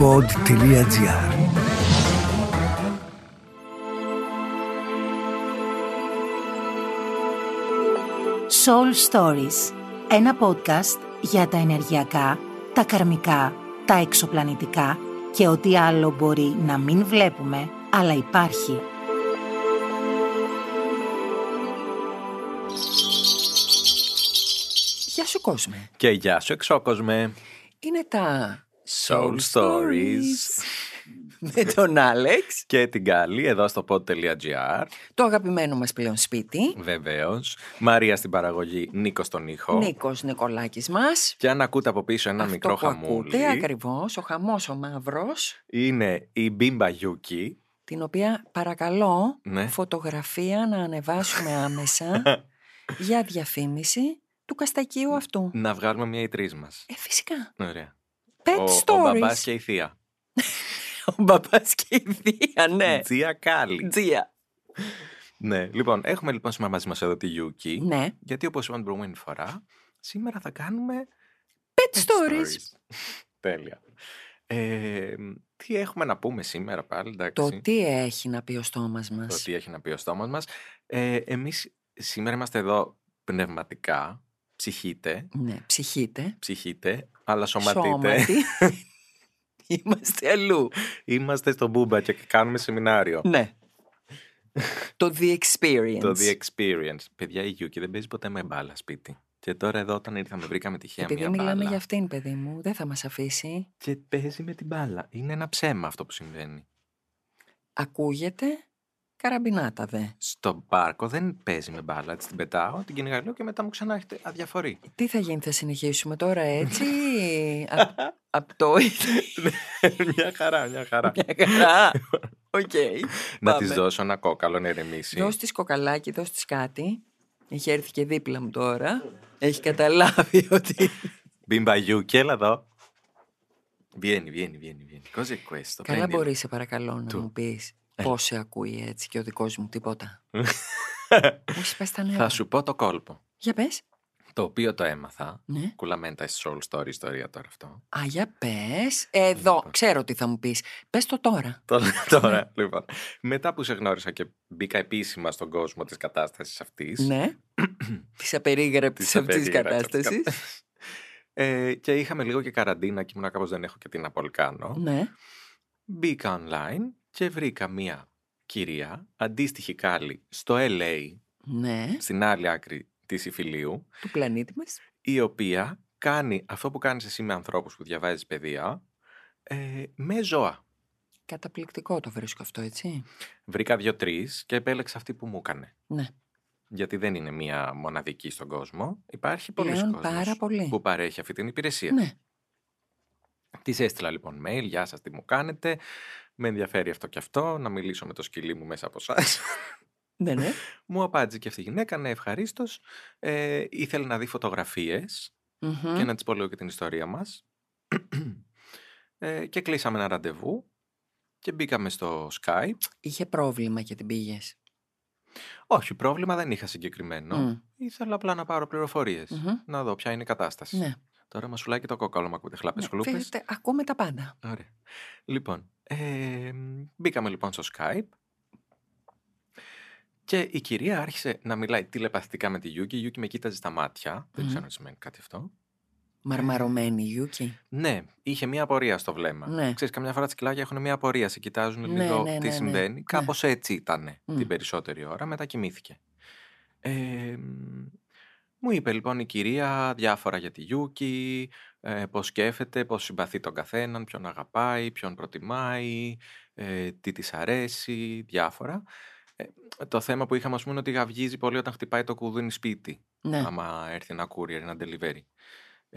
pod.gr Soul Stories Ένα podcast για τα ενεργειακά, τα καρμικά, τα εξωπλανητικά και ό,τι άλλο μπορεί να μην βλέπουμε, αλλά υπάρχει. Γεια σου κόσμε. Και γεια σου εξώκοσμε. Είναι τα Soul Stories. με τον Άλεξ, Και την Κάλλη εδώ στο pod.gr. το αγαπημένο μας πλέον σπίτι, Βεβαίως. Μαρία στην παραγωγή, Νίκος στον ήχο. Νίκος Νικολάκης μας. Και αν ακούτε από πίσω ένα Αυτό μικρό που ακούτε χαμούλι, ακριβώς, ο χαμός ο μαύρος, είναι η Μπίμπα Γιούκι. την οποία παρακαλώ Ναι. φωτογραφία να ανεβάσουμε άμεσα για διαφήμιση του καστακίου αυτού. Να βγάλουμε μια οι τρεις μας. Ε, φυσικά. Ωραία. Pet ο, Stories. ο μπαμπάς και η θεία. Ο μπαμπάς και η θεία, ναι. Τζία Κάλλη. Τζία. ναι, λοιπόν, έχουμε λοιπόν σήμερα μαζί μας εδώ τη Γιούκι. Ναι. Γιατί όπως είπαμε την προηγούμενη φορά, σήμερα θα κάνουμε Pet Stories. Τέλεια. Ε, τι έχουμε να πούμε σήμερα πάλι, εντάξει. Το τι έχει να πει ο στόμας το μας. τι έχει να πει ο στόμας μας. Ε, εμείς σήμερα είμαστε εδώ πνευματικά, ψυχείτε, Ναι, ψυχείτε. ψυχείτε, αλλά σωματείτε. Σώματι. Είμαστε αλλού. Είμαστε στο Μπούμπα και κάνουμε σεμινάριο. Ναι. το The Experience. Το The Experience. Παιδιά, η Γιούκη δεν παίζει ποτέ με μπάλα σπίτι. Και τώρα εδώ όταν ήρθαμε βρήκαμε τυχαία Επειδή μια μιλάμε μπάλα. για αυτήν, παιδί μου, δεν θα μας αφήσει. Και παίζει με την μπάλα. Είναι ένα ψέμα αυτό που συμβαίνει. Ακούγεται καραμπινάτα δε. Στο πάρκο δεν παίζει με μπάλα. Έτσι την πετάω, την κυνηγά λίγο και μετά μου ξανά έρχεται αδιαφορεί. Τι θα γίνει, θα συνεχίσουμε τώρα έτσι. Απ' το μια χαρά, μια χαρά. Μια χαρά. Οκ. να πάμε. της δώσω ένα κόκαλο να ηρεμήσει. Δώσ' της κοκαλάκι, δώσ' της κάτι. Έχει έρθει και δίπλα μου τώρα. Έχει καταλάβει ότι... Μπίμπα Γιούκη, έλα εδώ. Vieni, vieni, vieni, vieni. Cos'è questo? Καλά Prendilo. μπορεί, σε παρακαλώ, να Του. μου πεις πώς σε ακούει έτσι και ο δικός μου τίποτα. Μου έχεις πέσει τα νεύρα. Θα σου πω το κόλπο. Για πες. Το οποίο το έμαθα. Ναι. Κουλαμέντα soul story ιστορία τώρα αυτό. Α, για πες. Εδώ, Λοιπόν. ξέρω τι θα μου πεις. Πες το τώρα. Το λέω τώρα, λοιπόν. Μετά που σε γνώρισα και μπήκα επίσημα στον κόσμο της κατάστασης αυτής. Ναι. Της απερίγραπτης της αυτής της απερίγραπτης κατάστασης. κατάστασης. Ε, και είχαμε λίγο και καραντίνα και ήμουν κάπως δεν έχω και τι να πολύ κάνω. Ναι. Μπήκα online και βρήκα μία κυρία, αντίστοιχη κάλλη, στο LA, Ναι. στην άλλη άκρη της Ιφιλίου, Του πλανήτη μας. η οποία κάνει αυτό που κάνεις εσύ με ανθρώπους που διαβάζεις παιδεία, ε, με ζώα. Καταπληκτικό το βρίσκω αυτό, έτσι. Βρήκα δύο-τρεις και επέλεξα αυτή που μου έκανε. Ναι. Γιατί δεν είναι μία μοναδική στον κόσμο. Υπάρχει πολλοί Πλέον κόσμος πάρα πολύ. που παρέχει αυτή την υπηρεσία. Ναι. Της έστειλα λοιπόν mail, γεια σας τι μου κάνετε, με ενδιαφέρει αυτό και αυτό, να μιλήσω με το σκυλί μου μέσα από εσά. Ναι, ναι. μου απάντησε και αυτή η γυναίκα, ναι ευχαρίστως. Ε, ήθελε να δει φωτογραφίες Μμμ. και να της πω λίγο και την ιστορία μας. ε, και κλείσαμε ένα ραντεβού και μπήκαμε στο Skype. Είχε πρόβλημα και την πήγες; Όχι, πρόβλημα δεν είχα συγκεκριμένο. Μμ. Ήθελα απλά να πάρω πληροφορίες, Μμμ. να δω ποια είναι η κατάσταση. Ναι. Τώρα μα σουλάει και το κόκαλο, μου ακούτε χλάπες Ναι, χλούπες. φαίνεται, ακούμε τα πάντα. Ωραία. Λοιπόν, ε, μπήκαμε λοιπόν στο Skype και η κυρία άρχισε να μιλάει τηλεπαθητικά με τη Γιούκη. Η Γιούκη με κοίταζε στα μάτια. Δεν Μμμ. ξέρω αν σημαίνει κάτι αυτό. Μαρμαρωμένη Γιούκη. Ναι, είχε μία απορία στο βλέμμα. Ναι. Ξέρεις, καμιά φορά τα σκυλάκια έχουν μία απορία. Σε κοιτάζουν Ναι, λίγο ναι, τι ναι, ναι. συμβαίνει. Ναι. Κάπως έτσι ήταν Μμ. την περισσότερη ώρα. Μετά κοιμήθηκε. Ε, μου είπε λοιπόν η κυρία διάφορα για τη Γιούκη, ε, πώς σκέφτεται, πώς συμπαθεί τον καθέναν, ποιον αγαπάει, ποιον προτιμάει, ε, τι της αρέσει, διάφορα. Ε, το θέμα που είχαμε ας πούμε είναι ότι γαυγίζει πολύ όταν χτυπάει το κουδούνι σπίτι, Ναι. άμα έρθει ένα courier, ένα delivery.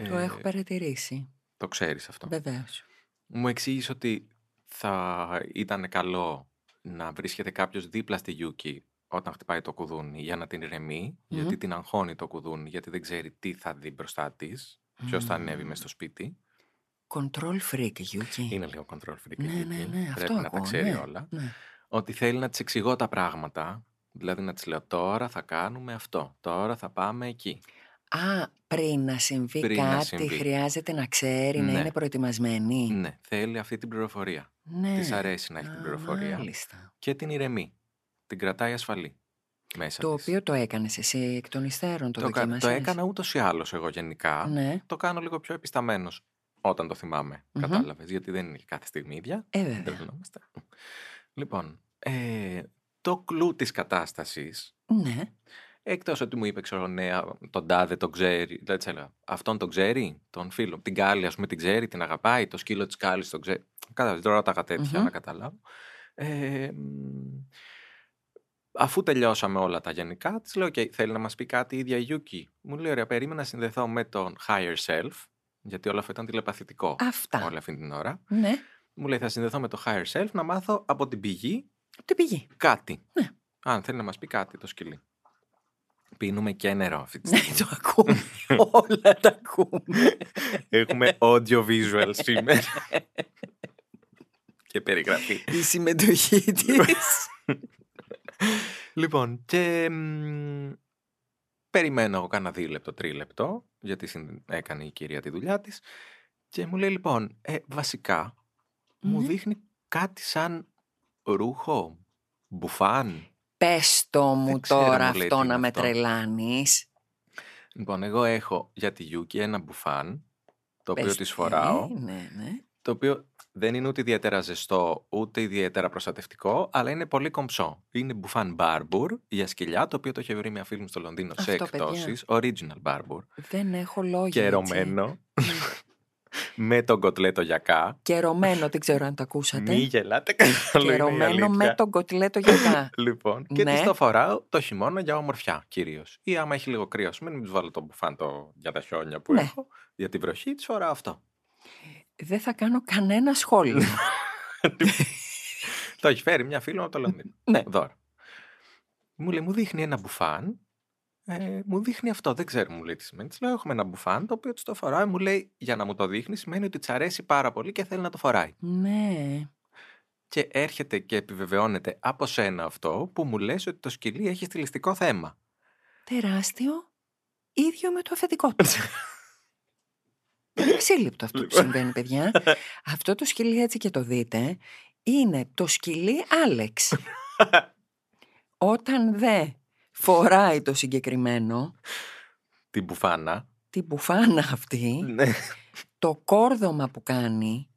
Το Ε, έχω παρατηρήσει. το ξέρεις αυτό. Βεβαίως. Μου εξήγησε ότι θα ήταν καλό να βρίσκεται κάποιος δίπλα στη Γιούκη όταν χτυπάει το κουδούνι για να την ηρεμεί, Μμμ. γιατί την αγχώνει το κουδούνι, γιατί δεν ξέρει τι θα δει μπροστά της, ποιος θα ανέβει Μμμ. μέσα στο σπίτι. Control freak, Γιούκη. Είναι λίγο control freak. η Ναι, Γιούκη, ναι, ναι, Πρέπει αυτό να τα ακούω, ξέρει ναι, όλα. ναι. Ότι θέλει να της εξηγώ τα πράγματα. Δηλαδή να της λέω τώρα θα κάνουμε αυτό, τώρα θα πάμε εκεί. Α, πριν να συμβεί Πριν να κάτι συμβεί. χρειάζεται να ξέρει, να Ναι. είναι προετοιμασμένη. Ναι, θέλει αυτή την πληροφορία. Ναι. Της αρέσει να έχει την Α, πληροφορία. Μάλιστα. Και την ηρεμεί. Την κρατάει ασφαλή μέσα Το της. οποίο το έκανες εσύ εκ των υστέρων, το, το, κα- το δοκίμασες. έκανα ούτως ή άλλως εγώ γενικά. Ναι, Το κάνω λίγο πιο επισταμένος όταν το θυμάμαι. Μμμ. Κατάλαβες, γιατί δεν είναι κάθε στιγμή ίδια. ε Δεν βέβαια. τρελνόμαστε. Λοιπόν, ε, το κλου της κατάστασης, Ναι, εκτός ότι μου είπε, ξέρω, ναι, α, τον τάδε τον ξέρει, δεν της έλεγα, αυτόν τον ξέρει, τον φίλο, την Κάλλη, ας πούμε, την ξέρει, την αγαπάει, το σκύλο της Κάλλης τον ξέρει. Κατάλαβες, τώρα ρώταγα τέτοια Μμμ. να καταλάβω. Ε, μ, αφού τελειώσαμε όλα τα γενικά, της λέω, «OK, θέλει να μας πει κάτι η ίδια η Γιούκη. Μου λέει, ωραία, περίμενα να συνδεθώ με τον higher self, γιατί όλο αυτό ήταν τηλεπαθητικό αυτά. όλη αυτή την ώρα. Ναι, Μου λέει θα συνδεθώ με το higher self να μάθω από την πηγή την πηγή. κάτι. Ναι. Αν θέλει να μας πει κάτι το σκυλί. Πίνουμε και νερό αυτή τη Ναι, στιγμή. το ακούμε. Όλα τα ακούμε. Έχουμε audio visual σήμερα. και περιγραφή. Η συμμετοχή της. λοιπόν, και μ, περιμένω εγώ κάνα δύο λεπτό, τρίλεπτο, γιατί συν- έκανε η κυρία τη δουλειά της. Και μου λέει λοιπόν, ε, βασικά, μου Μμμ. δείχνει κάτι σαν ρούχο, μπουφάν. Πες το μου Δεν ξέρω, τώρα μου λέει, αυτό τι να είναι με αυτό. τρελάνεις. Λοιπόν, εγώ έχω για τη Γιούκη ένα μπουφάν, το οποίο Πες της τι, φοράω, Ναι, ναι. Το οποίο δεν είναι ούτε ιδιαίτερα ζεστό, ούτε ιδιαίτερα προστατευτικό, αλλά είναι πολύ κομψό. Είναι μπουφάν Barbour για σκυλιά, το οποίο το είχε βρει μια φίλη μου στο Λονδίνο σε Αυτό, παιδιά. εκπτώσεις, original Barbour, Δεν έχω λόγια. και έτσι. ερωμένο, με τον κοτλέτο γιακά. Κερωμένο, δεν ξέρω αν το ακούσατε. Μη γελάτε καθόλου, είναι η Κερωμένο με αλήθεια. τον κοτλέτο γιακά. Λοιπόν, και Ναι. της το φοράω το χειμώνα για ομορφιά κυρίως. Ή άμα έχει λίγο κρύο, μην τους βάλω το μπουφάν το, για τα χιόνια που Ναι. έχω. Για την βροχή τη φοράω αυτό. Δεν θα κάνω κανένα σχόλιο. το έχει φέρει μια φίλη μου από το Λονδίνο. Ναι. Δώρο. Μου λέει, μου δείχνει ένα μπουφάν. Ε, μου δείχνει αυτό, δεν ξέρω, μου λέει τι σημαίνει. Της λέω, έχουμε ένα μπουφάν το οποίο της το φοράει. Μου λέει, για να μου το δείχνει, σημαίνει ότι της αρέσει πάρα πολύ και θέλει να το φοράει. ναι. Και έρχεται και επιβεβαιώνεται από σένα αυτό που μου λες ότι το σκυλί έχει στιλιστικό θέμα. Τεράστιο. ίδιο με το αφεντικό του. Είναι ξύλιπτο αυτό που Λοιπόν. συμβαίνει, παιδιά. αυτό το σκυλί, έτσι και το δείτε, είναι το σκυλί Άλεξ. Όταν δε φοράει το συγκεκριμένο, Την μπουφάνα. την μπουφάνα αυτή, Ναι. το κόρδωμα που κάνει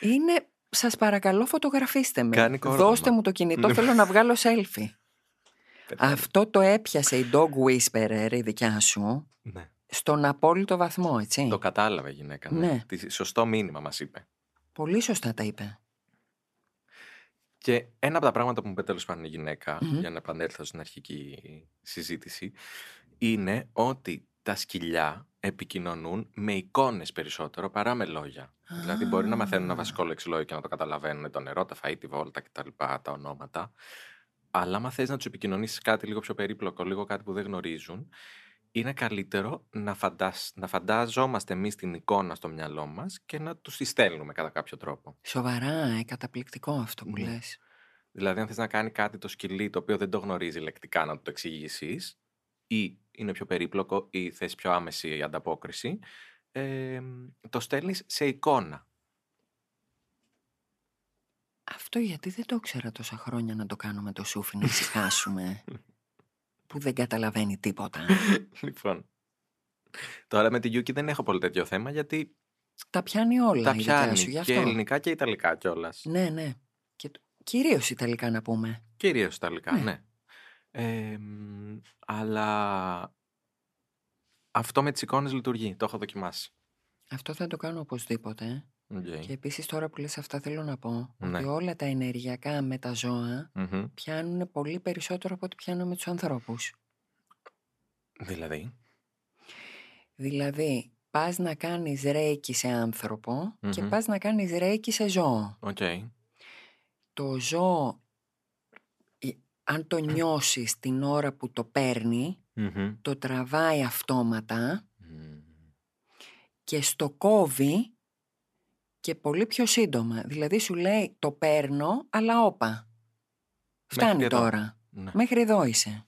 είναι σας παρακαλώ φωτογραφίστε με. Κάνει κόρδωμα. Δώστε μου το κινητό, Ναι. θέλω να βγάλω selfie. Πετάει. Αυτό το έπιασε η dog whisperer, η δικιά σου, Ναι. Στον απόλυτο βαθμό, έτσι. Το κατάλαβε η γυναίκα. Ναι. Ναι. Τι σωστό μήνυμα μας είπε. Πολύ σωστά τα είπε. Και ένα από τα πράγματα που μου είπε τέλος πάντων η γυναίκα, Μμμ. για να επανέλθω στην αρχική συζήτηση, είναι ότι τα σκυλιά επικοινωνούν με εικόνες περισσότερο παρά με λόγια. Δηλαδή μπορεί να μαθαίνουν ένα Α. βασικό λεξιλόγιο και να το καταλαβαίνουν το νερό, τα φαΐ, τη βόλτα κτλ. τα ονόματα. Αλλά άμα θες να τους επικοινωνήσεις κάτι λίγο πιο περίπλοκο, λίγο κάτι που δεν γνωρίζουν, είναι καλύτερο να, φαντασ... να φαντάζομαστε εμείς την εικόνα στο μυαλό μας και να τους τη στέλνουμε κατά κάποιο τρόπο. Σοβαρά, ε, καταπληκτικό αυτό που Ναι. λες. Δηλαδή, αν θες να κάνει κάτι το σκυλί το οποίο δεν το γνωρίζει λεκτικά να του το εξηγήσεις, ή είναι πιο περίπλοκο ή θες πιο άμεση ανταπόκριση, ε, το στέλνεις σε εικόνα. Αυτό γιατί δεν το ήξερα τόσα χρόνια να το κάνουμε το σούφι να ησυχάσουμε. που δεν καταλαβαίνει τίποτα. λοιπόν. Τώρα με τη Γιούκη δεν έχω πολύ τέτοιο θέμα γιατί τα πιάνει όλα τα η δικιά πιάνει σου γι' και αυτό. ελληνικά και ιταλικά κιόλας. Ναι, ναι. Και το- κυρίως Ιταλικά να πούμε. Κυρίως ιταλικά, Ναι. ναι. Ε, μ, αλλά αυτό με τις εικόνες λειτουργεί, το έχω δοκιμάσει. Αυτό θα το κάνω οπωσδήποτε. Ε. Οκ. Και επίσης τώρα που λες αυτά θέλω να πω Ναι. ότι όλα τα ενεργειακά με τα ζώα Μμμ. πιάνουν πολύ περισσότερο από ό,τι πιάνουν με τους ανθρώπους. Δηλαδή; Δηλαδή, πας να κάνεις ρέικι σε άνθρωπο και Μμμ. πας να κάνεις ρέικι σε ζώο. Οκ. Το ζώο, ε, αν το νιώσεις την ώρα που το παίρνει, Μμμ. το τραβάει αυτόματα Μμ. και στο κόβει και πολύ πιο σύντομα. Δηλαδή σου λέει το παίρνω, αλλά όπα. Φτάνει εδώ. τώρα. Ναι. Μέχρι εδώ είσαι.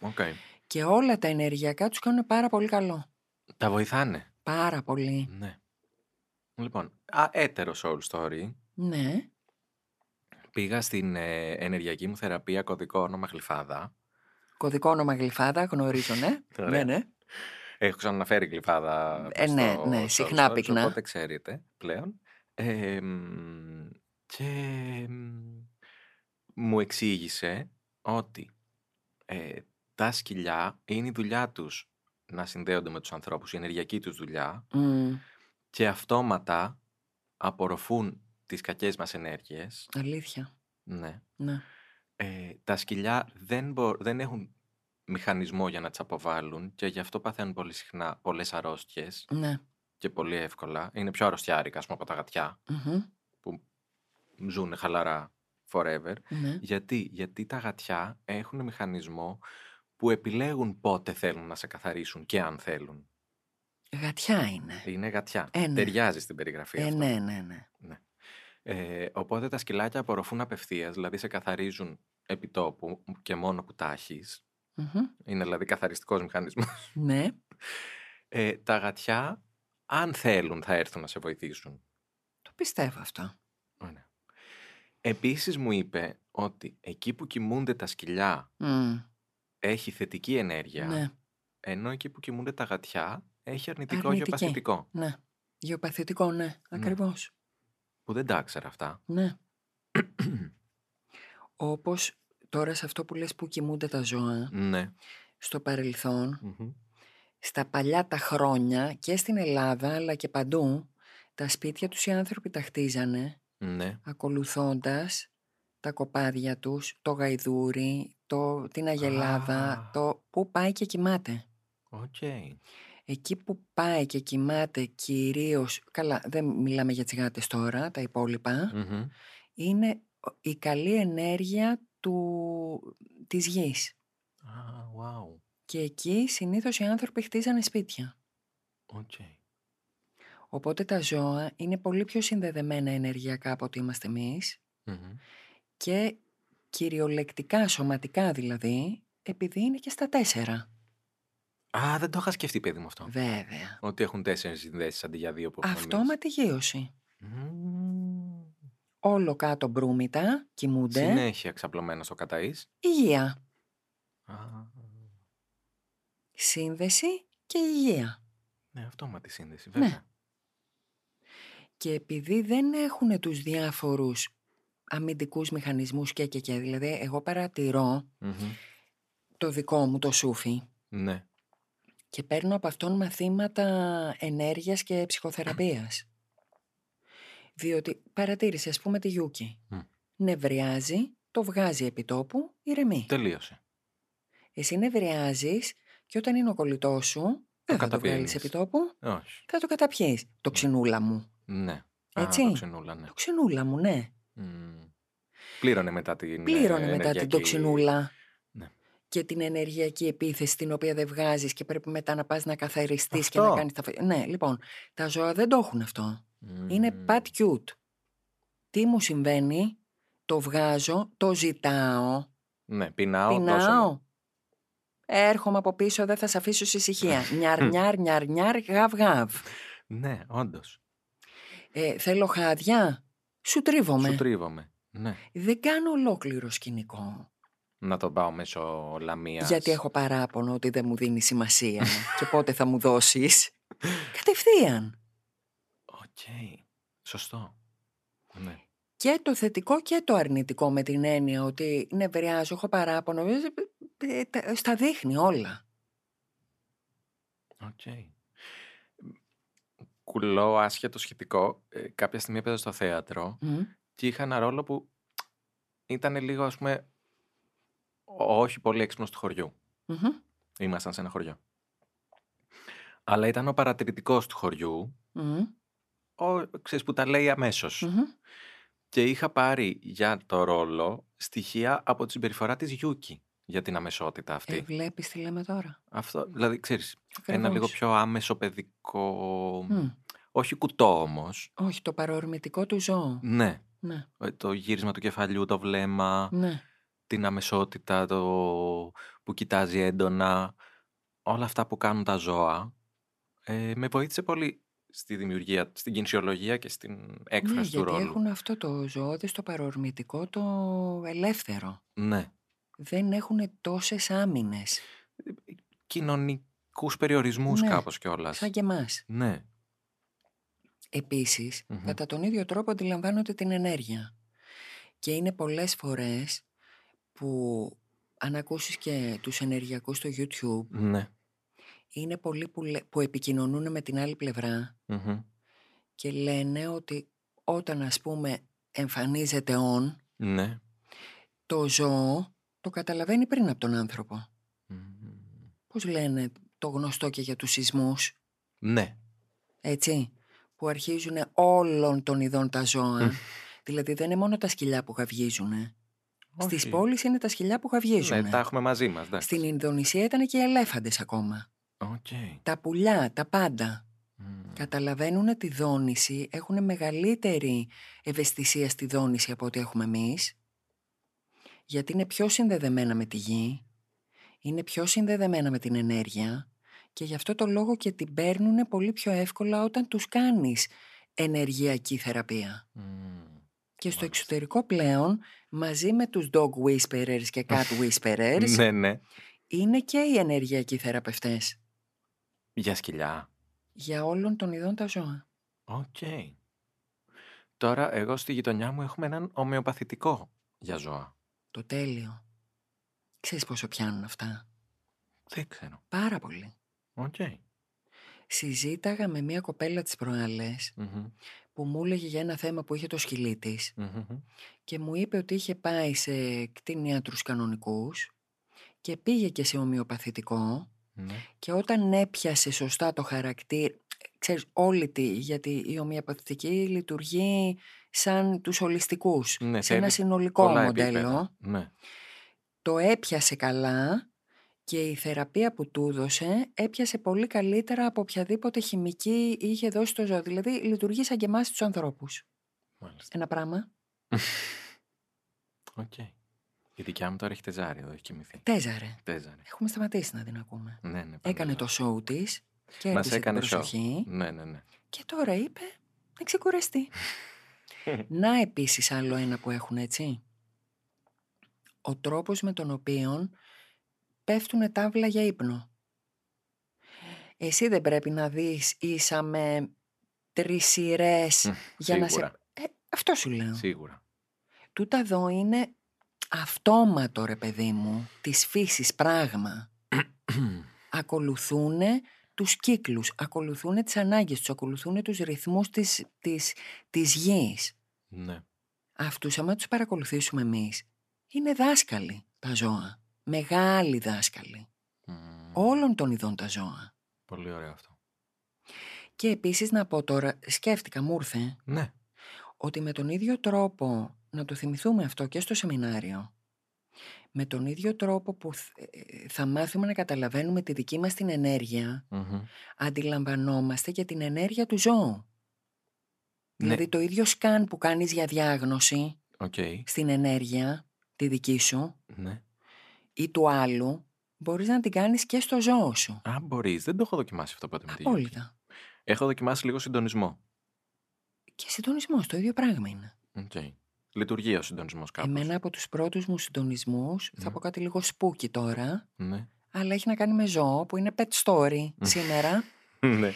Οκ. Και όλα τα ενεργειακά τους κάνουν πάρα πολύ καλό. Τα βοηθάνε. Πάρα πολύ. Ναι. Λοιπόν, α, έτερο soul story. Ναι. Πήγα στην ε, ενεργειακή μου θεραπεία κωδικό όνομα Γλυφάδα. Κωδικό όνομα Γλυφάδα, γνωρίζω, ναι. Ωραία. ναι, ναι. Έχω ξαναφέρει Γλυφάδα Ε, στο ναι, ναι, soul συχνά stories, πυκνά. Οπότε ξέρετε πλέον. Ε, μ, και μ, μου εξήγησε ότι ε, τα σκυλιά είναι η δουλειά τους να συνδέονται με τους ανθρώπους, η ενεργειακή τους δουλειά Μμ, και αυτόματα απορροφούν τις κακές μας ενέργειες. αλήθεια. Ναι. Ναι. Ε, τα σκυλιά δεν, μπο- δεν έχουν μηχανισμό για να τις αποβάλουν και γι' αυτό παθαίνουν πολύ συχνά πολλές αρρώστιες Ναι. Και πολύ εύκολα. Είναι πιο αρρωστιάρικα, ας πούμε, από τα γατιά Μμμ, που ζουν χαλαρά forever. ναι. Γιατί, Γιατί τα γατιά έχουν μηχανισμό που επιλέγουν πότε θέλουν να σε καθαρίσουν και αν θέλουν. Γατιά είναι. Είναι γατιά. Ε, ναι. Ταιριάζει στην περιγραφή Ε, αυτό. ναι, ναι, ναι. Ναι. Ε, οπότε τα σκυλάκια απορροφούν απευθείας, δηλαδή σε καθαρίζουν επιτόπου και μόνο που τα έχεις. Μμμ, Είναι δηλαδή καθαριστικός μηχανισμός. Ναι. Ε, τα γατιά, αν θέλουν, θα έρθουν να σε βοηθήσουν. Το πιστεύω αυτό. Ωραία. Επίσης μου είπε ότι εκεί που κοιμούνται τα σκυλιά Μμ, έχει θετική ενέργεια, Ναι, ενώ εκεί που κοιμούνται τα γατιά έχει αρνητικό Αρνητική. γεωπαθητικό. ναι. Γεωπαθητικό, ναι. Ακριβώς. Που δεν τα ήξερα αυτά. Ναι. Όπως τώρα σε αυτό που λες που κοιμούνται τα ζώα, ναι. στο παρελθόν, Μμμ. Στα παλιά τα χρόνια και στην Ελλάδα αλλά και παντού, τα σπίτια τους οι άνθρωποι τα χτίζανε Ναι. ακολουθώντας τα κοπάδια τους, το γαϊδούρι, το, την αγελάδα, Α. το που πάει και κοιμάται. Οκ. Εκεί που πάει και κοιμάται κυρίως, καλά δεν μιλάμε για τις γάτες τώρα, τα υπόλοιπα, Μμμ. είναι η καλή ενέργεια του, της γης. Α, wow. Και εκεί συνήθως οι άνθρωποι χτίζανε σπίτια. Οκ. Οπότε τα ζώα είναι πολύ πιο συνδεδεμένα ενεργειακά από ότι είμαστε εμείς Μμμ. και κυριολεκτικά, σωματικά δηλαδή, επειδή είναι και στα τέσσερα. Α, δεν το είχα σκεφτεί, παιδί μου αυτό. Βέβαια. Ότι έχουν τέσσερις συνδέσεις αντί για δύο που έχουμε εμείς. Αυτόματη γείωση. Μμμ. Όλο κάτω μπρούμυτα, κοιμούνται. Συνέχεια ξαπλωμένο στο καταγής. Υγεία. Α, Σύνδεση και υγεία. ναι, αυτόματη σύνδεση, Ναι. βέβαια. Και επειδή δεν έχουν τους διάφορους αμυντικούς μηχανισμούς και και και, δηλαδή εγώ παρατηρώ Μμμ. το δικό μου το σούφι Ναι. και παίρνω από αυτόν μαθήματα ενέργειας και ψυχοθεραπείας. Διότι παρατήρησε ας πούμε τη Γιούκη. Μμ. Νευριάζει, το βγάζει επί τόπου, ηρεμεί. Τελείωσε. Εσύ νευριάζεις και όταν είναι ο κολλητός σου, δεν θα το βγάλεις καταπίνεις. επί τόπου, Όχι. θα το καταπιείς. Το ξυνούλα μου. Ναι. Έτσι. Α, το ξενούλα, ναι. Το ξυνούλα μου, ναι. Μμ. Πλήρωνε μετά την. Πλήρωνε ε, μετά την ενεργειακή- τοξινούλα Ναι. και την ενεργειακή επίθεση την οποία δεν βγάζεις και πρέπει μετά να πας να καθαριστείς και να Αυτό. κάνεις τα... φε- Ναι, λοιπόν, τα ζώα δεν το έχουν αυτό. Είναι Μμ. pat cute. Τι μου συμβαίνει, το βγάζω, το ζητάω, Ναι, πεινάω. δώσε μου. Πεινάω. Έρχομαι από πίσω, δεν θα σε αφήσω σε ησυχία. νιαρ, νιαρ, νιαρ, νιαρ, γαβ, γαβ. Ναι, όντως. Ε, θέλω χάδια, σου τρίβομαι. Σου τρίβομαι. Ναι. Δεν κάνω ολόκληρο σκηνικό. Να τον πάω μέσω λαμίας. Γιατί έχω παράπονο ότι δεν μου δίνει σημασία και πότε θα μου δώσεις. Κατευθείαν. Οκ. Σωστό. Ναι. Και το θετικό και το αρνητικό με την έννοια ότι νευριάζω, έχω παράπονο. Ε, ε, τα- Στα δείχνει όλα. Οκ. Κουλό, άσχετο σχετικό. ε, κάποια στιγμή έπαιζα στο θέατρο Μμ. και είχα ένα ρόλο που ήταν λίγο, ας πούμε, ο- όχι πολύ έξυπνος του χωριού. Μμμ. Ήμασταν σε ένα χωριό. Αλλά ήταν ο παρατηρητικός του χωριού, Μμμ. ο, ξέρεις, που τα λέει αμέσως. Μμμ. Και είχα πάρει για το ρόλο στοιχεία από τη συμπεριφορά της Γιούκη για την αμεσότητα αυτή. Ε, βλέπεις τι λέμε τώρα. Αυτό, δηλαδή, ξέρεις, ένα Ακριβώς. λίγο πιο άμεσο παιδικό... Μμ. Όχι κουτό όμως. Όχι, το παρορμητικό του ζώου. Ναι. Ναι, Ε, Το γύρισμα του κεφαλιού, το βλέμμα, ναι. την αμεσότητα, το που κοιτάζει έντονα. όλα αυτά που κάνουν τα ζώα ε, με βοήθησε πολύ στη δημιουργία, στην κινησιολογία και στην Ναι, έκφραση του γιατί ρόλου. έχουν αυτό το ζωώδες, το παρορμητικό, το ελεύθερο. Ναι. Δεν έχουν τόσες άμυνες, Κοινωνικούς περιορισμούς Ναι, κάπως κιόλας. σαν και εμάς. Ναι. Επίσης, Μμμ. κατά τον ίδιο τρόπο αντιλαμβάνονται την ενέργεια. Και είναι πολλές φορές που, αν ακούσεις και τους ενεργειακούς στο YouTube, Ναι. είναι πολλοί που, λέ- που επικοινωνούν με την άλλη πλευρά Μμμ. και λένε ότι όταν ας πούμε εμφανίζεται on, Ναι. το ζώο το καταλαβαίνει πριν από τον άνθρωπο. Μμμ. Πώς λένε το γνωστό και για τους σεισμούς, Ναι. έτσι, που αρχίζουν όλων των ειδών τα ζώα. δηλαδή δεν είναι μόνο τα σκυλιά που γαυγίζουν. Στις Όχι. πόλεις είναι τα σκυλιά που γαυγίζουν. Ναι, τα έχουμε μαζί μας. εντάξει. Στην Ινδονησία ήταν και οι ελέφαντες ακόμα. Οκ. Τα πουλιά, τα πάντα. Μμ. Καταλαβαίνουν τη δόνηση, έχουν μεγαλύτερη ευαισθησία στη δόνηση από ό,τι έχουμε εμείς, γιατί είναι πιο συνδεδεμένα με τη γη, είναι πιο συνδεδεμένα με την ενέργεια και γι' αυτό το λόγο και την παίρνουν πολύ πιο εύκολα όταν τους κάνεις ενεργειακή θεραπεία. Μμ. Και στο Μάλιστα. εξωτερικό πλέον, μαζί με τους dog whisperers και cat whisperers, Ναι, ναι. είναι και οι ενεργειακοί θεραπευτές Για σκυλιά. για όλων των ειδών τα ζώα. Οκ. Τώρα, εγώ στη γειτονιά μου έχουμε έναν ομοιοπαθητικό για ζώα. Το τέλειο. Ξέρεις πόσο πιάνουν αυτά; Δεν ξέρω. Πάρα πολύ. Οκ. Συζήταγα με μία κοπέλα τις προάλλες Μμμ. που μου έλεγε για ένα θέμα που είχε το σκυλί της Μμμ. και μου είπε ότι είχε πάει σε κτηνίατρους κανονικούς και πήγε και σε ομοιοπαθητικό Ναι. και όταν έπιασε σωστά το χαρακτήρα, ξέρεις όλη τη, γιατί η ομοιοπαθητική λειτουργεί σαν τους ολιστικούς, Ναι, σε ένα θέλει συνολικό πολλά μοντέλο. επίπεδα. Ναι. το έπιασε καλά και η θεραπεία που του έδωσε έπιασε πολύ καλύτερα από οποιαδήποτε χημική είχε δώσει το ζώο. Δηλαδή λειτουργεί σαν και εμάς τους ανθρώπους. Μάλιστα. Ένα πράγμα. Οκ. Η δικιά μου τώρα έχει τεζάρει εδώ, έχει κοιμηθεί. Τέζαρε. Τεζάρει. Έχουμε σταματήσει να την ακούμε. Ναι, ναι. Έκανε πάντα το σόου της και Μας την έκανε show. προσοχή Ναι, ναι, ναι. και τώρα είπε να ξεκουραστεί. να επίσης άλλο ένα που έχουν έτσι. Ο τρόπος με τον οποίο πέφτουν τάβλα για ύπνο. Εσύ δεν πρέπει να δεις ίσα με τρεις σειρές Μμ, για να σε... Σίγουρα. Ε, αυτό σου λέω. Σίγουρα. Τούτα εδώ είναι αυτόματο ρε παιδί μου, της φύσης πράγμα. ακολουθούν τους κύκλους, ακολουθούν τις ανάγκες τους, ακολουθούν τους ρυθμούς της, της, της γης. ναι. Αυτούς άμα τους παρακολουθήσουμε εμείς, είναι δάσκαλοι τα ζώα. Μεγάλοι δάσκαλοι. Μμ. Όλων των ειδών τα ζώα. Πολύ ωραίο αυτό. Και επίσης να πω τώρα, σκέφτηκα, μου ήρθε, Ναι. ότι με τον ίδιο τρόπο, να το θυμηθούμε αυτό και στο σεμινάριο, με τον ίδιο τρόπο που θ- ε, θα μάθουμε να καταλαβαίνουμε τη δική μας την ενέργεια, Μμμ. αντιλαμβανόμαστε και την ενέργεια του ζώου. Ναι. Δηλαδή το ίδιο scan που κάνεις για διάγνωση Οκ. στην ενέργεια, τη δική σου Ναι. ή του άλλου, μπορείς να την κάνεις και στο ζώο σου. Α, μπορείς. Δεν το έχω δοκιμάσει αυτό ποτέ με τη Γιώργη. Απόλυτα. Έχω δοκιμάσει λίγο συντονισμό. Και συντονισμός, το ίδιο πράγμα είναι. Οκ. Λειτουργεί ο συντονισμός κάπως. Εμένα από τους πρώτους μου συντονισμούς, θα Μμ. πω κάτι λίγο spooky τώρα, Ναι. αλλά έχει να κάνει με ζώο που είναι pet story σήμερα. ναι.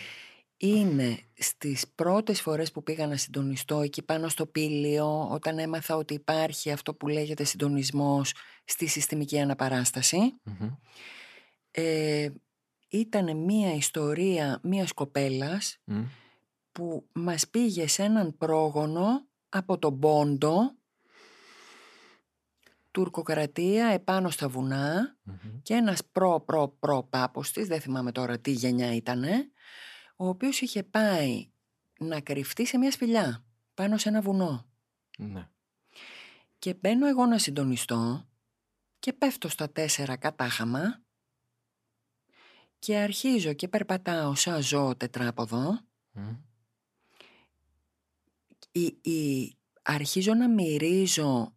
είναι στις πρώτες φορές που πήγα να συντονιστώ εκεί πάνω στο πήλιο όταν έμαθα ότι υπάρχει αυτό που λέγεται συντονισμός στη συστημική αναπαράσταση Μμμ. ε, ήταν μία ιστορία μίας κοπέλας Μμ. που μας πήγε σε έναν πρόγονο από τον Πόντο τουρκοκρατία επάνω στα βουνά Μμμ. και ένας προ προ προ πάπος της, δεν θυμάμαι τώρα τι γενιά ήτανε, ο οποίος είχε πάει να κρυφτεί σε μια σπηλιά πάνω σε ένα βουνό. Ναι. Και μπαίνω εγώ να συντονιστώ και πέφτω στα τέσσερα κατάχαμα και αρχίζω και περπατάω σαν ζώο τετράποδο. Μμ. Η, η, αρχίζω να μυρίζω,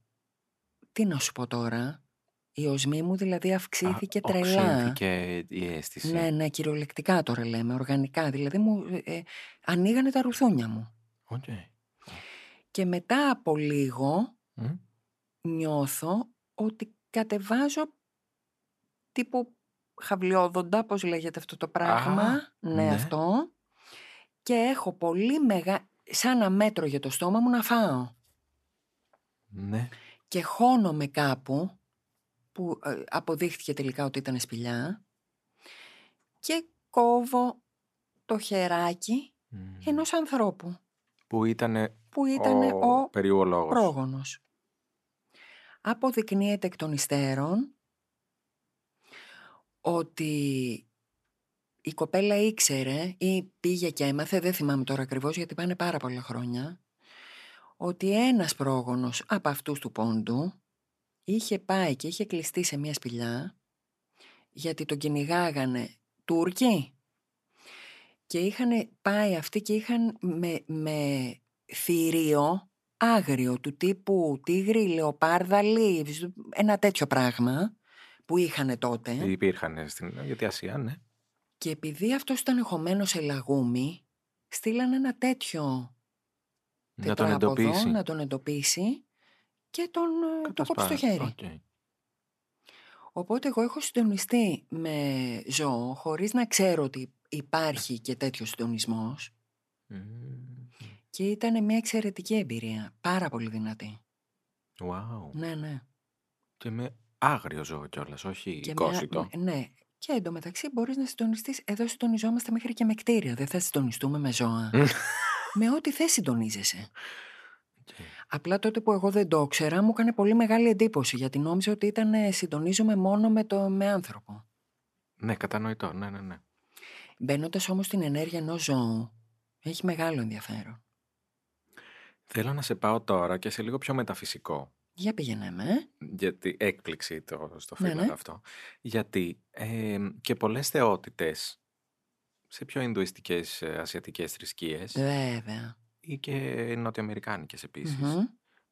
τι να σου πω τώρα, Η οσμή μου δηλαδή αυξήθηκε Α, τρελά. οξύνθηκε η αίσθηση. Ναι, ναι, κυριολεκτικά τώρα λέμε, οργανικά. Δηλαδή μου ε, ε, ανοίγανε τα ρουθούνια μου. Οκ. Και μετά από λίγο Μμ. νιώθω ότι κατεβάζω τύπου χαυλιόδοντα, πώς λέγεται αυτό το πράγμα. Α, ναι, ναι. αυτό. Και έχω πολύ μεγάλο, σαν ένα μέτρο για το στόμα μου να φάω. Ναι. Και χώνομαι κάπου, που ε, αποδείχθηκε τελικά ότι ήταν σπηλιά, και κόβω το χεράκι Μμ. ενός ανθρώπου, Που ήταν που ήταν ο, ο περιβολόγος. πρόγονος. Αποδεικνύεται εκ των υστέρων ότι η κοπέλα ήξερε ή πήγε και έμαθε, δεν θυμάμαι τώρα ακριβώς γιατί πάνε πάρα πολλά χρόνια, ότι ένας πρόγονος από αυτούς του πόντου είχε πάει και είχε κλειστεί σε μια σπηλιά γιατί τον κυνηγάγανε Τούρκοι και είχαν πάει αυτοί και είχαν με, με θηρίο άγριο του τύπου τίγρη, λεοπάρδαλη, ένα τέτοιο πράγμα που είχαν τότε. Υπήρχαν στην γιατί Ασία, ναι. Και επειδή αυτός ήταν χωμένος σε λαγούμι, στείλαν ένα τέτοιο Να τον τετράποδο εντοπίσει. να τον εντοπίσει και τον ε, το Κατά κόψει στο σπάρα. χέρι. Οκ. Οπότε εγώ έχω συντονιστεί με ζώο χωρίς να ξέρω ότι υπάρχει και τέτοιος συντονισμός Μμμ. και ήταν μια εξαιρετική εμπειρία, πάρα πολύ δυνατή. Wow. Ναι, ναι. Και με άγριο ζώο κιόλας, όχι Και κόσιτο. με- ναι. Και εντωμεταξύ μπορείς να συντονιστείς, εδώ συντονιζόμαστε μέχρι και με κτίρια, δεν θα συντονιστούμε με ζώα. με ό,τι θες συντονίζεσαι. Οκ. Απλά τότε που εγώ δεν το ήξερα μου έκανε πολύ μεγάλη εντύπωση γιατί νόμιζα ότι ήταν ε, συντονίζομαι μόνο με, το, με άνθρωπο. Ναι, κατανοητό. Ναι, ναι, ναι. Μπαίνοντας όμως στην ενέργεια ενός ζώου έχει μεγάλο ενδιαφέρον. Θέλω να σε πάω τώρα και σε λίγο πιο μεταφυσικό. Για πήγαινε με. ε. Γιατί έκπληξη το, στο Ναι, φίβαρο ναι. αυτό. Γιατί ε, και πολλές θεότητες σε πιο ινδουιστικές ε, ασιατικές θρησκείες Βέβαια. ή και νοτιοαμερικάνικες επίσης Μμμ.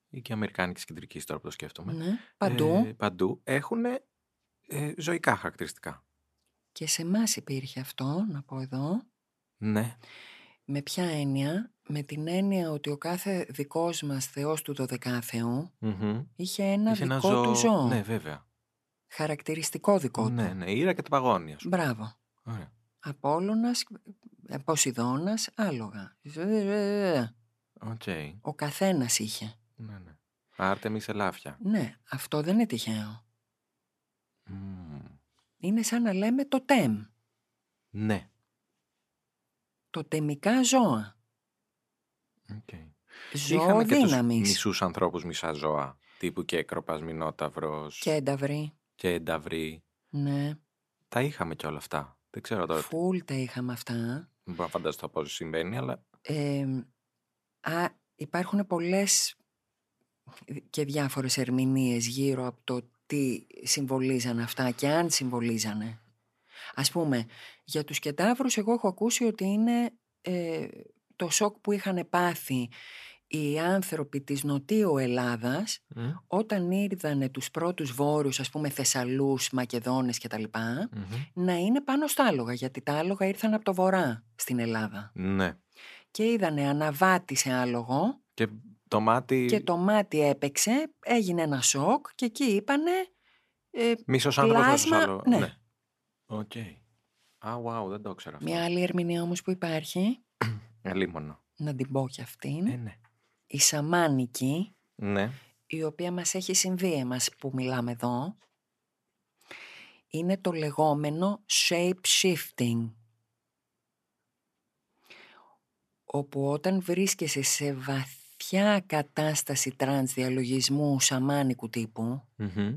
ή και αμερικάνικης κεντρικής τώρα που το σκέφτομαι. Ναι. Παντού. Ε, παντού έχουν ε, ζωικά χαρακτηριστικά. Και σε εμάς υπήρχε αυτό, να πω εδώ. Ναι. Με ποια έννοια; Με την έννοια ότι ο κάθε δικός μας θεός του δωδεκάθεου Μμμ. είχε ένα Είχε ένα δικό του ζώο. Ναι, βέβαια. Χαρακτηριστικό δικό Ναι, του. ναι. Η Ήρα και το παγόνι σου. Μπράβο. Ωραία. Απόλλωνας, ε, Ποσειδώνας, άλογα. Οκ. Ο καθένας είχε. Ναι, ναι. Άρτεμις ελάφια. Ναι, αυτό δεν είναι τυχαίο. Μμμ. Είναι σαν να λέμε τοτέμ. Ναι. Τοτεμικά ζώα. Οκ. Ζώο Είχαμε και τους δύναμης. μισούς ανθρώπους μισά ζώα. Τύπου κέκροπας, μηνόταυρος Και ένταυροι. και ενταυρί. Ναι. Τα είχαμε και όλα αυτά. Δεν ξέρω τώρα. Φουλ τα είχαμε αυτά. Δεν μπορώ να φανταστώ πώς συμβαίνει, αλλά Ε, α, υπάρχουν πολλές και διάφορες ερμηνείες γύρω από το τι συμβολίζαν αυτά και αν συμβολίζανε. Ας πούμε, για τους κετάβρους εγώ έχω ακούσει ότι είναι ε, το σοκ που είχαν πάθει οι άνθρωποι της Νοτίου Ελλάδας Μμ, όταν ήρθαν τους πρώτους βόρειους, ας πούμε Θεσσαλούς, Μακεδόνες κτλ. μμμ. να είναι πάνω στα άλογα, γιατί τα άλογα ήρθαν από το βορρά στην Ελλάδα. Ναι. Και είδανε αναβάτη σε άλογο Και το μάτι και το μάτι έπαιξε, έγινε ένα σοκ και εκεί είπανε ε, μίσος άνθρωπος versus πλάσμα, άλλο. ναι. Οκ. Α, wow, δεν το ξέρω αυτό. μια άλλη ερμηνεία όμως που υπάρχει, Αλίμονο. να την πω κι αυτήν, Ε, ναι. η σαμάνικη, Ναι. η οποία μας έχει συμβεί εμάς που μιλάμε εδώ, είναι το λεγόμενο shape shifting. Όπου όταν βρίσκεσαι σε βαθιά κατάσταση trance διαλογισμού σαμάνικου τύπου, Μμμ.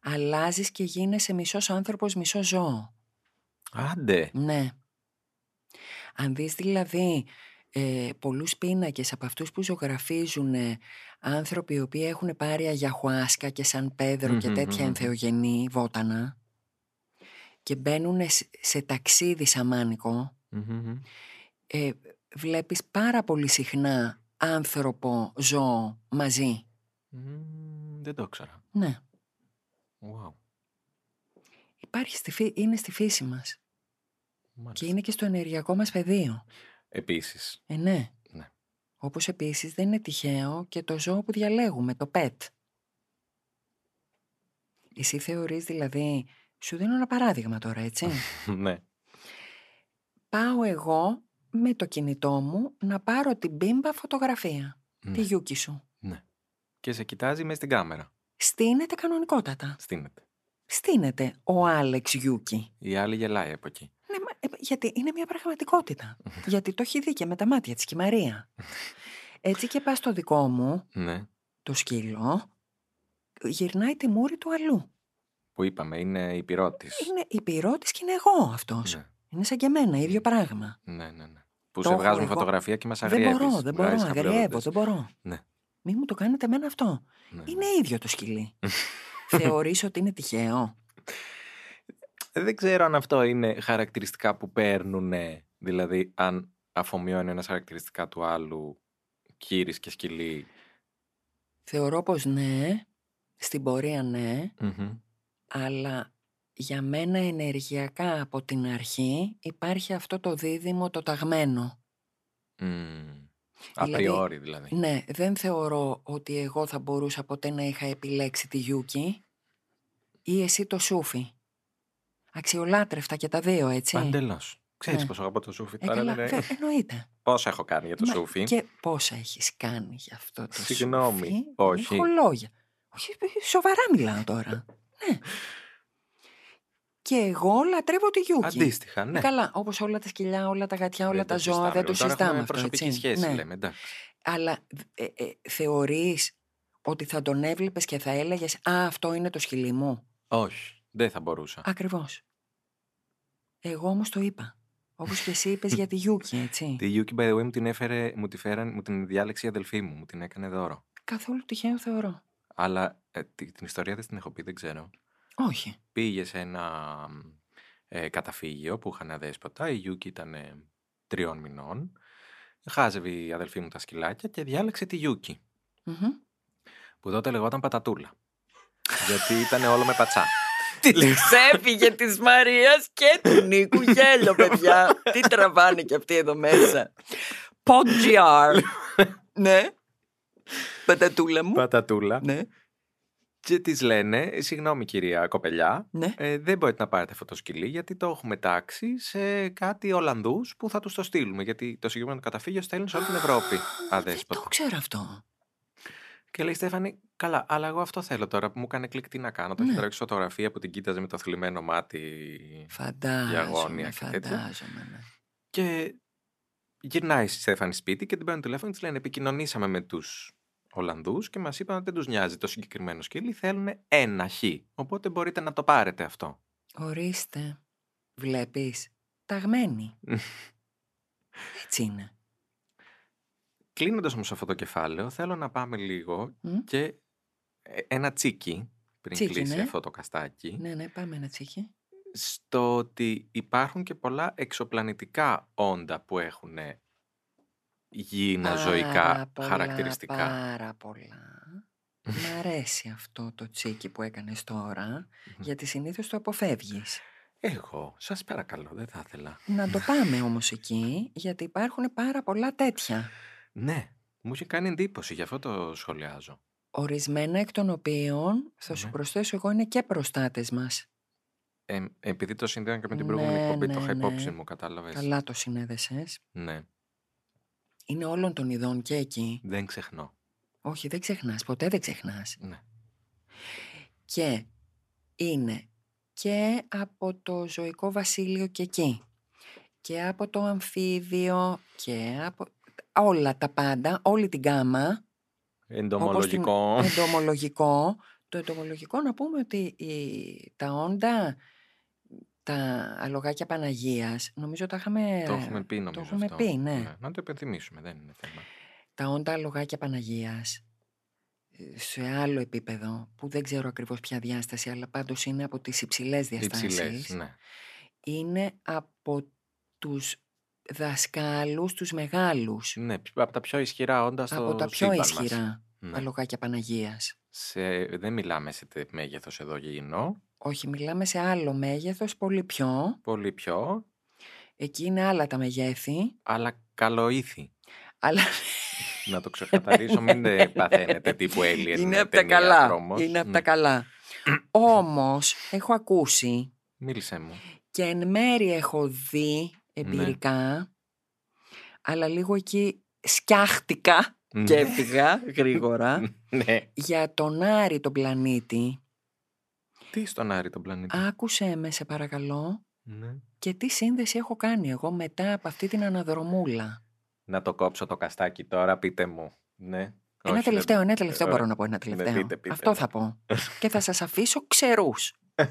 αλλάζεις και γίνεσαι μισός άνθρωπος, μισό ζώο. Άντε. Ναι. Αν δεις δηλαδή ε, πολλούς πίνακες από αυτούς που ζωγραφίζουν ε, άνθρωποι οι οποίοι έχουν πάρει αγιαχουάσκα και σαν πέδρο και Μμμ, τέτοια μμμ. ενθεογενή βότανα και μπαίνουν σε, σε ταξίδι σαμάνικο, Μμμ. ε, βλέπεις πάρα πολύ συχνά άνθρωπο, ζώο μαζί. Μμμ, Δεν το ήξερα. Ναι. Wow. Υπάρχει στη φύ- είναι στη φύση μας. Και Μάλιστα. είναι και στο ενεργειακό μας πεδίο. Επίσης. Ε, ναι. Ναι. Όπως επίσης δεν είναι τυχαίο και το ζώο που διαλέγουμε, το pet. Εσύ θεωρείς δηλαδή, σου δίνω ένα παράδειγμα τώρα, έτσι. ναι. Πάω εγώ με το κινητό μου να πάρω την μπίμπα φωτογραφία, ναι. τη γιούκι σου. ναι. Και σε κοιτάζει μες στην κάμερα. Στείνεται κανονικότατα. Στείνεται. Στείνεται ο Άλεξ Γιούκι. Η άλλη γελάει από εκεί. Ναι, μα, ε, γιατί είναι μια πραγματικότητα. γιατί το έχει δει και με τα μάτια της και η Μαρία. Έτσι και πας στο δικό μου, Ναι. το σκύλο, γυρνάει τη μούρη του αλλού. Που είπαμε, είναι η πυρότη. Είναι η πυρότης και είναι εγώ αυτός. Ναι. Είναι σαν και εμένα, ίδιο πράγμα. ναι, ναι, ναι. Που Το σε έχω βγάζουν εγώ. φωτογραφία και μας Δεν αγριεύεις. μπορώ, δεν μπορώ, αγριεύω, δεν μπορώ. Ναι. Μη μου το κάνετε εμένα αυτό. Ναι. Είναι ίδιο το σκυλί. Θεωρείς ότι είναι τυχαίο; Δεν ξέρω αν αυτό είναι χαρακτηριστικά που παίρνουν, δηλαδή αν αφομοιώνει ένας χαρακτηριστικά του άλλου κύρις και σκυλί. Θεωρώ πως ναι, στην πορεία ναι, Μμμ. αλλά για μένα ενεργειακά από την αρχή υπάρχει αυτό το δίδυμο το ταγμένο. Μμμ. Δηλαδή, a priori δηλαδή. Ναι, δεν θεωρώ ότι εγώ θα μπορούσα ποτέ να είχα επιλέξει τη Γιούκι ή εσύ το Σούφι. Αξιολάτρευτα και τα δύο, έτσι. Παντελώς. Ξέρεις Ναι. πόσο αγαπώ το σούφι. Ε, Τώρα καλά, δεν βε- είναι- εννοείται. Πόσα έχω κάνει για το Μα σούφι; Και πόσα έχεις κάνει για αυτό το Συγγνώμη, Σούφι. όχι. Δεν έχω λόγια. Όχι, ε, σοβαρά μιλάω τώρα. ναι. Και εγώ λατρεύω τη Γιούκι. Αντίστοιχα, Ε, ναι. Καλά, όπως όλα τα σκυλιά, όλα τα γατιά, όλα Δεν τα το ζώα, δεν το Τώρα συζητάμε έχουμε αυτό, προσωπική έτσι. σχέση, Ναι. λέμε. Εντάξει. Αλλά ε, ε, θεωρείς ότι θα τον έβλεπες και θα έλεγες «Α, αυτό είναι το σκυλί μου». Όχι, δεν θα μπορούσα. Ακριβώς. Εγώ όμως το είπα. Όπως και εσύ είπες για τη Γιούκι, έτσι. Τη Yuki, by the way, μου την έφερε, μου, τη φέραν, μου την διάλεξε η αδελφή μου, μου την έκανε δώρο. Καθόλου τυχαίο θεωρώ. Αλλά ε, τη- την ιστορία δεν την έχω πει, δεν ξέρω. Όχι. Πήγε σε ένα ε, καταφύγιο που είχαν αδέσποτα. Η Yuki ήταν ε, τριών μηνών. Χάζευε η αδελφή μου τα σκυλάκια και διάλεξε τη Yuki, Μμμ. που τότε λεγόταν Πατατούλα. Γιατί ήταν όλο με πατσά. Τη ξέφυγε της Μαρίας και του Νίκου γέλιο, παιδιά. Τι τραβάνε και αυτοί εδώ μέσα. Podgr. ναι. Πατατούλα μου. Πατατούλα. Ναι. Και τη λένε, συγγνώμη κυρία κοπελιά, Ναι. ε, δεν μπορείτε να πάρετε αυτό το σκυλί γιατί το έχουμε τάξει σε κάτι Ολλανδούς που θα τους το στείλουμε. Γιατί το συγκεκριμένο καταφύγιο στέλνει σε όλη την Ευρώπη Δεν αδέσποτα. το ξέρω αυτό. Και λέει η Στέφανη, καλά, αλλά εγώ αυτό θέλω τώρα που μου έκανε κλικ τι να κάνω. Το Ναι. έχει τρέξει φωτογραφία που την κοίταζε με το θλιμμένο μάτι. Φαντάζομαι, αγώνια και τέτοια. φαντάζομαι. ναι. Και γυρνάει η Στέφανη σπίτι και την παίρνουν τηλέφωνο και της λένε: Επικοινωνήσαμε με τους Ολλανδούς και μας είπαν ότι δεν τους νοιάζει το συγκεκριμένο σκύλι. Θέλουν ένα χ. Οπότε μπορείτε να το πάρετε αυτό. Ορίστε. Βλέπεις. Ταγμένη. Έτσι είναι. Κλείνοντας όμως αυτό το κεφάλαιο, θέλω να πάμε λίγο Μμ. και ε, ένα τσίκι πριν Τσίκι, κλείσει ναι. αυτό το καστάκι. Ναι, ναι, πάμε ένα τσίκι. στο ότι υπάρχουν και πολλά εξωπλανητικά όντα που έχουν γήινα Πάρα ζωικά πολλά, χαρακτηριστικά. Πάρα πολλά. Μ' αρέσει αυτό το τσίκι που έκανες τώρα, γιατί συνήθως το αποφεύγεις. Εγώ, σας παρακαλώ, δεν θα ήθελα. Να το πάμε όμως εκεί, γιατί υπάρχουν πάρα πολλά τέτοια. Ναι, μου είχε κάνει εντύπωση, γι' αυτό το σχολιάζω. Ορισμένα εκ των οποίων, θα σου Ναι. προσθέσω εγώ, είναι και προστάτες μας. Ε, επειδή το συνδέω και με την προηγούμενη Ναι, εκπομπή, ναι, το είχα υπόψη ναι. μου, κατάλαβες. Καλά το συνέδεσες. Ναι, Είναι όλων των ειδών και εκεί. δεν ξεχνώ. Όχι, δεν ξεχνάς, ποτέ δεν ξεχνάς. Ναι. Και είναι και από το ζωικό βασίλειο και εκεί. Και από το αμφίβιο και από όλα τα πάντα, όλη την γάμα. Εντομολογικό. Όπως την- εντομολογικό. Το εντομολογικό να πούμε ότι η- τα όντα, τα αλογάκια Παναγίας, νομίζω τα είχαμε... Το έχουμε πει νομίζω έχουμε αυτό. πει, ναι. Να το υπενθυμίσουμε, δεν είναι θέμα. Τα όντα αλογάκια Παναγίας, ε, σε άλλο επίπεδο, που δεν ξέρω ακριβώς ποια διάσταση, αλλά πάντως είναι από τις υψηλές διαστάσεις, Υψηλές, ναι. είναι από τους δασκάλους, τους μεγάλους, Ναι, από τα πιο ισχυρά όντα στο από τα πιο σύμπαν μας. ισχυρά Ναι. αλογάκια Παναγίας. Σε... Δεν μιλάμε σε τε- μέγεθος εδώ γυμνό. Όχι, μιλάμε σε άλλο μέγεθος, πολύ πιο. Πολύ πιο. Εκεί είναι άλλα τα μεγέθη. Αλλά καλοήθη. Αλλά Να το ξεκαθαρίσω, μην ε, παθαίνετε τύπου alien είναι ε, από τα ταινία καλά. τρόμος. Είναι από Μ, τα καλά. Όμως, έχω ακούσει Μίλησέ μου. και εν μέρη έχω δει Ναι. εμπειρικά, αλλά λίγο εκεί σκιάχτηκα και έφυγα γρήγορα ναι. για τον Άρη τον πλανήτη. Τι στον Άρη τον πλανήτη; Άκουσέ με σε παρακαλώ Ναι. και τι σύνδεση έχω κάνει εγώ μετά από αυτή την αναδρομούλα. Να το κόψω το καστάκι τώρα, πείτε μου. Ναι. Ένα Όχι, τελευταίο, δεν- ένα τελευταίο Ε, μπορώ ωραία. να πω, ένα τελευταίο. πείτε, πείτε, Αυτό ναι. θα πω. και θα σας αφήσω ξερούς.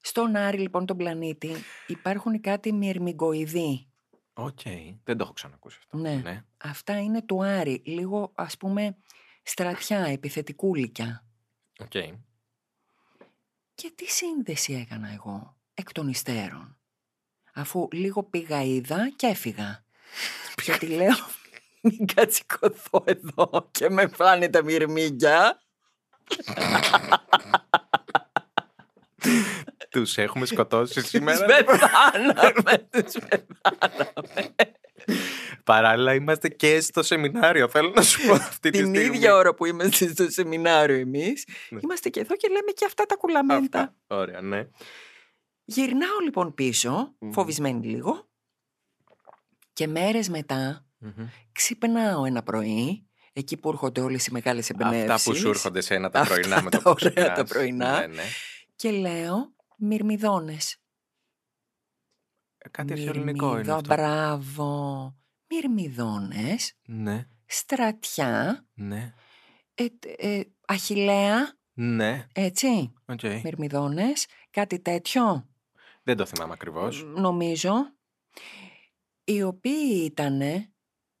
Στον Άρη λοιπόν τον πλανήτη υπάρχουν κάτι μυρμηγκοειδή. Οκ, δεν το έχω ξανακούσει αυτό. Ναι. ναι. Αυτά είναι του Άρη, λίγο ας πούμε στρατιά, επιθετικούλικια. Οκ. Και τι σύνδεση έκανα εγώ εκ των υστέρων. Αφού λίγο πήγα είδα και έφυγα. Γιατί λέω μην κατσικωθώ εδώ και με φάνε τα μυρμήγκια. Τους έχουμε σκοτώσει Τους σήμερα. πεθάναμε, τους πεθάναμε. Παράλληλα είμαστε και στο σεμινάριο. Θέλω να σου πω αυτή τη Την στιγμή. ίδια ώρα που είμαστε στο σεμινάριο εμείς, Ναι. είμαστε και εδώ και λέμε και αυτά τα κουλαμέντα. Αυτά. Ωραία, ναι. Γυρνάω λοιπόν πίσω, Μμμ. φοβισμένη λίγο, και μέρες μετά Μμμ. ξυπνάω ένα πρωί, εκεί που έρχονται όλες οι μεγάλες εμπνεύσεις. Αυτά που σου έρχονται σε ένα τα Αυτά πρωινά με τα το που ωραία τα ξυπνάς. πρωινά. Ναι, ναι. Και λέω μυρμιδόνες. Ε, Κάτι αρχαιοελληνικό είναι Μυρμίδα, αυτό. μπράβο. Μυρμιδόνες, Ναι, στρατιά, ναι, ε, ε, Αχιλλέα, ναι. έτσι, Οκ. μυρμιδόνες, κάτι τέτοιο, Δεν το θυμάμαι ακριβώς. νομίζω, οι οποίοι ήταν ε,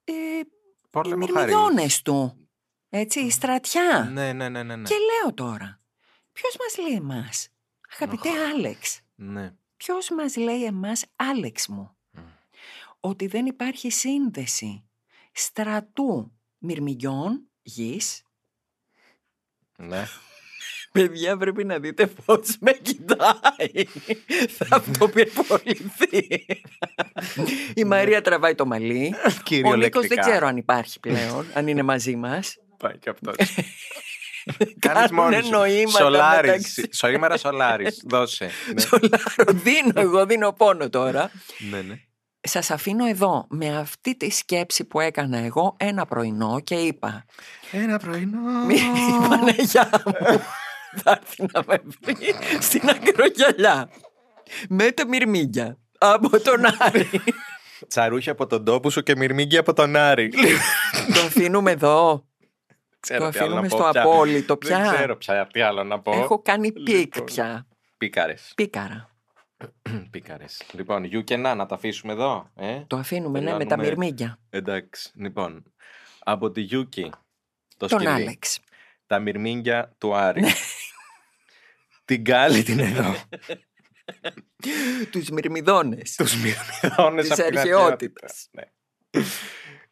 οι Πόλεμο χαρίς. μυρμιδόνες του, έτσι, η στρατιά. Ναι, ναι, ναι, ναι. ναι. Και λέω τώρα, ποιος μας λέει εμάς, αγαπητέ Άλεξ, ναι. ποιος μας λέει εμάς Άλεξ μου, Μμ. ότι δεν υπάρχει σύνδεση στρατού μυρμηγκιών γης; ναι. Παιδιά πρέπει να δείτε πώς με κοιτάει. Θα αυτοπυρποληθεί. Η Μαρία τραβάει το μαλλί. Ο Νίκος Κυριολεκτικά. δεν ξέρω αν υπάρχει πλέον, αν είναι μαζί μας. Πάει και αυτός. Κάνουνε νοήματα Σολάρις. μεταξύ. Σήμερα Σολάρις. Δώσε. Ναι. Σολάρο δίνω, εγώ δίνω πόνο τώρα. ναι, ναι. Σας αφήνω εδώ με αυτή τη σκέψη που έκανα εγώ ένα πρωινό και είπα Ένα πρωινό. Μη η Παναγιά μου θα έρθει να με βρει στην ακρογιαλιά με τα μυρμήγκια από τον Άρη. Τσαρούχι από τον τόπο σου και μυρμήγκι από τον Άρη. το αφήνουμε εδώ. Ξέρω το τι άλλο να αφήνουμε πω στο πια. απόλυτο Δεν πια. ξέρω πια τι άλλο να πω. Έχω κάνει peak Λοιπόν. πια. Πίκαρες. Πίκαρα. Πίκαρες. Λοιπόν, γιου και να, να τα αφήσουμε εδώ. Ε; Το αφήνουμε ναι, με τα Τελειώνουμε. μυρμήγκια. Εντάξει. Λοιπόν, από τη Γιούκη. Το Τον σκυλί. Άλεξ. Τα μυρμήγκια του Άρη. την Κάλλη την εδώ. Τους μυρμηδόνες. Τους μυρμηδόνες Της από την αρχαιότητας. αρχαιότητας. Ναι.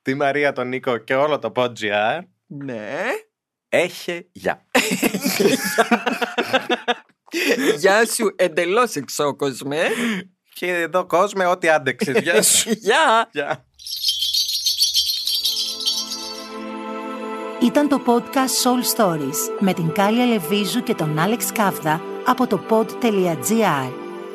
Τη Μαρία, τον Νίκο και όλο το PodGR. Ναι. Έχε γεια. Γεια σου εντελώς εξόκοσμε. Και εδώ κόσμε ό,τι άντεξες. Γεια σου. Γεια. Γεια. Ήταν το podcast Soul Stories με την Κάλια Λεβίζου και τον Άλεξ Κάβδα από το pod.gr.